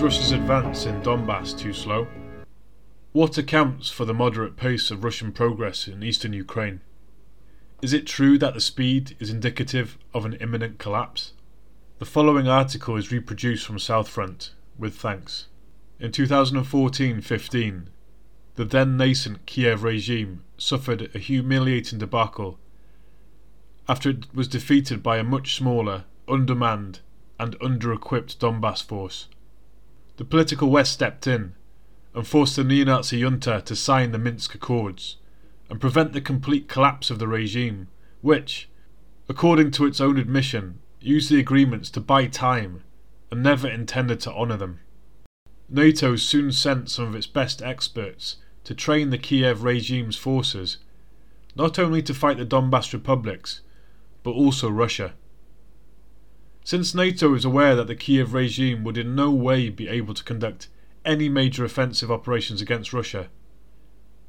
Is Russia's advance in Donbass too slow? What accounts for the moderate pace of Russian progress in eastern Ukraine? Is it true that the speed is indicative of an imminent collapse? The following article is reproduced from South Front, with thanks. In 2014 15, the then nascent Kiev regime suffered a humiliating debacle after it was defeated by a much smaller, undermanned, and under equipped Donbass force. The political West stepped in and forced the neo Nazi junta to sign the Minsk Accords and prevent the complete collapse of the regime, which, according to its own admission, used the agreements to buy time and never intended to honour them. NATO soon sent some of its best experts to train the Kiev regime's forces, not only to fight the Donbass republics, but also Russia. Since NATO is aware that the Kiev regime would in no way be able to conduct any major offensive operations against Russia,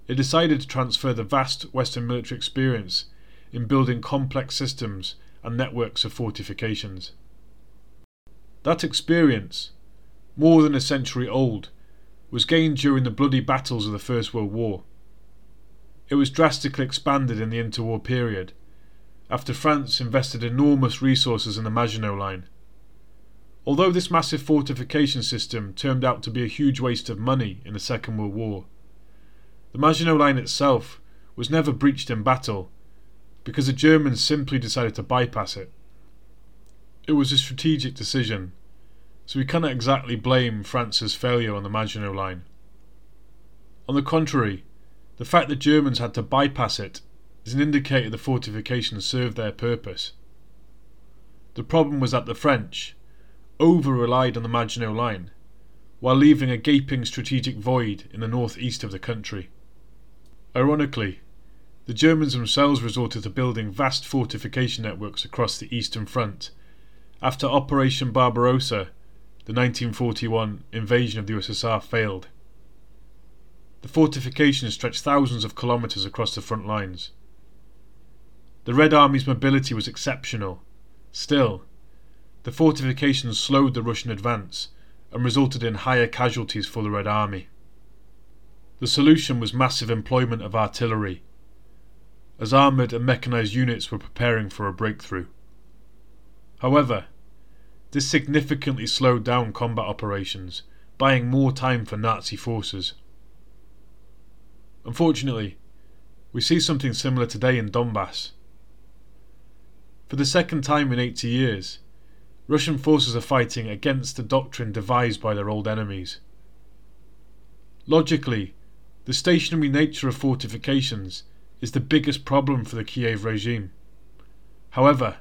it decided to transfer the vast Western military experience in building complex systems and networks of fortifications. That experience, more than a century old, was gained during the bloody battles of the First World War. It was drastically expanded in the interwar period, after France invested enormous resources in the Maginot Line. Although this massive fortification system turned out to be a huge waste of money in the Second World War, the Maginot Line itself was never breached in battle because the Germans simply decided to bypass it. It was a strategic decision so we cannot exactly blame France's failure on the Maginot Line. On the contrary, the fact that Germans had to bypass it is an indicator the fortifications served their purpose. The problem was that the French over relied on the Maginot Line, while leaving a gaping strategic void in the northeast of the country. Ironically, the Germans themselves resorted to building vast fortification networks across the Eastern Front after Operation Barbarossa the 1941 invasion of the USSR failed. The fortifications stretched thousands of kilometres across the front lines. The Red Army's mobility was exceptional. Still, the fortifications slowed the Russian advance and resulted in higher casualties for the Red Army. The solution was massive employment of artillery, as armoured and mechanised units were preparing for a breakthrough. However, this significantly slowed down combat operations, buying more time for Nazi forces. Unfortunately, we see something similar today in Donbass. For the second time in 80 years, Russian forces are fighting against the doctrine devised by their old enemies. Logically, the stationary nature of fortifications is the biggest problem for the Kiev regime. However,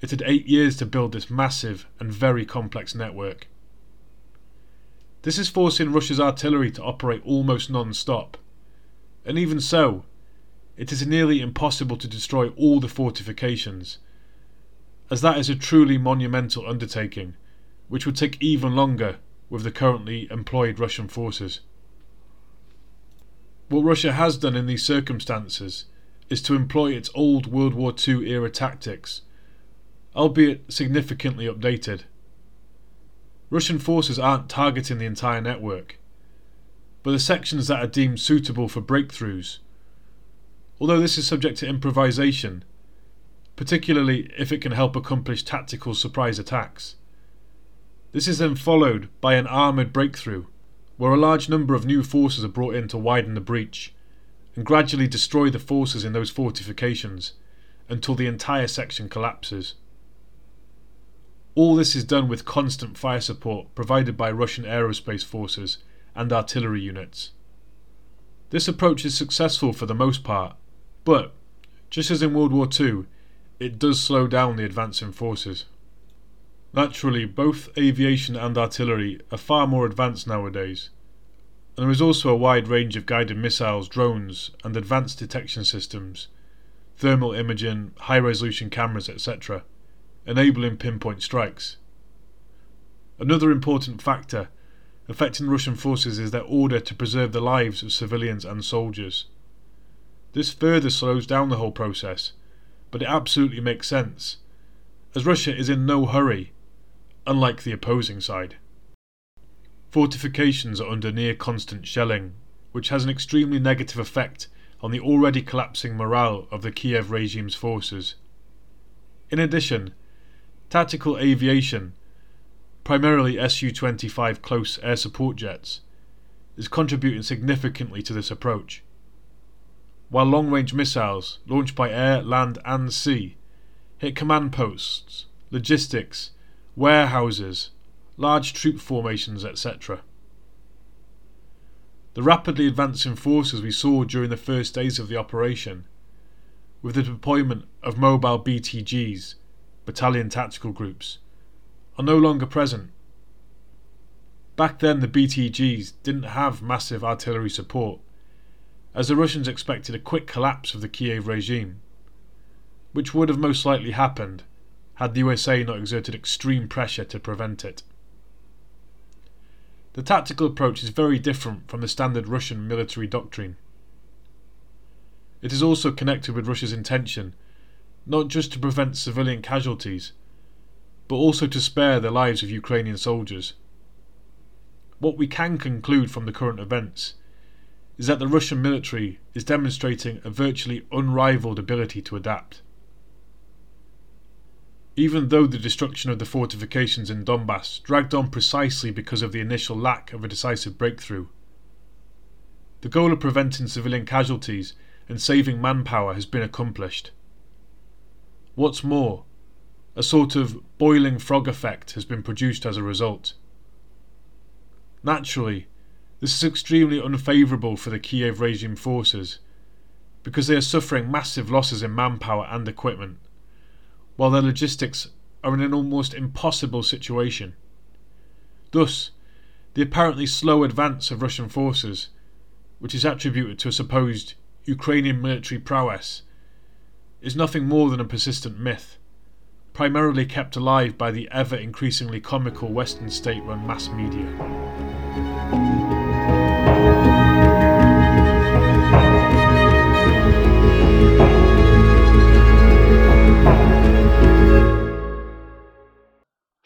it had eight years to build this massive and very complex network. This is forcing Russia's artillery to operate almost non stop. And even so, it is nearly impossible to destroy all the fortifications, as that is a truly monumental undertaking, which would take even longer with the currently employed Russian forces. What Russia has done in these circumstances is to employ its old World War II era tactics albeit significantly updated. Russian forces aren't targeting the entire network, but the sections that are deemed suitable for breakthroughs. Although this is subject to improvisation, particularly if it can help accomplish tactical surprise attacks. This is then followed by an armoured breakthrough, where a large number of new forces are brought in to widen the breach and gradually destroy the forces in those fortifications until the entire section collapses. All this is done with constant fire support provided by Russian aerospace forces and artillery units. This approach is successful for the most part, but, just as in World War II, it does slow down the advancing forces. Naturally, both aviation and artillery are far more advanced nowadays, and there is also a wide range of guided missiles, drones, and advanced detection systems, thermal imaging, high resolution cameras, etc enabling pinpoint strikes. Another important factor affecting Russian forces is their order to preserve the lives of civilians and soldiers. This further slows down the whole process, but it absolutely makes sense, as Russia is in no hurry, unlike the opposing side. fortifications are under near constant shelling, which has an extremely negative effect on the already collapsing morale of the Kiev regime's forces. In addition, tactical aviation, primarily Su 25 close air support jets, is contributing significantly to this approach. While long range missiles, launched by air, land, and sea, hit command posts, logistics, warehouses, large troop formations, etc. The rapidly advancing forces we saw during the first days of the operation, with the deployment of mobile BTGs, battalion tactical groups, are no longer present. Back then, the BTGs didn't have massive artillery support, as the Russians expected a quick collapse of the Kiev regime, which would have most likely happened had the USA not exerted extreme pressure to prevent it. The tactical approach is very different from the standard Russian military doctrine. It is also connected with Russia's intention not just to prevent civilian casualties, but also to spare the lives of Ukrainian soldiers. What we can conclude from the current events is that the Russian military is demonstrating a virtually unrivaled ability to adapt. Even though the destruction of the fortifications in Donbass dragged on precisely because of the initial lack of a decisive breakthrough, the goal of preventing civilian casualties and saving manpower has been accomplished. What's more, a sort of boiling frog effect has been produced as a result. Naturally, this is extremely unfavourable for the Kiev regime forces because they are suffering massive losses in manpower and equipment while their logistics are in an almost impossible situation. Thus, the apparently slow advance of Russian forces, which is attributed to a supposed Ukrainian military prowess, is nothing more than a persistent myth, primarily kept alive by the ever increasingly comical Western state run mass media.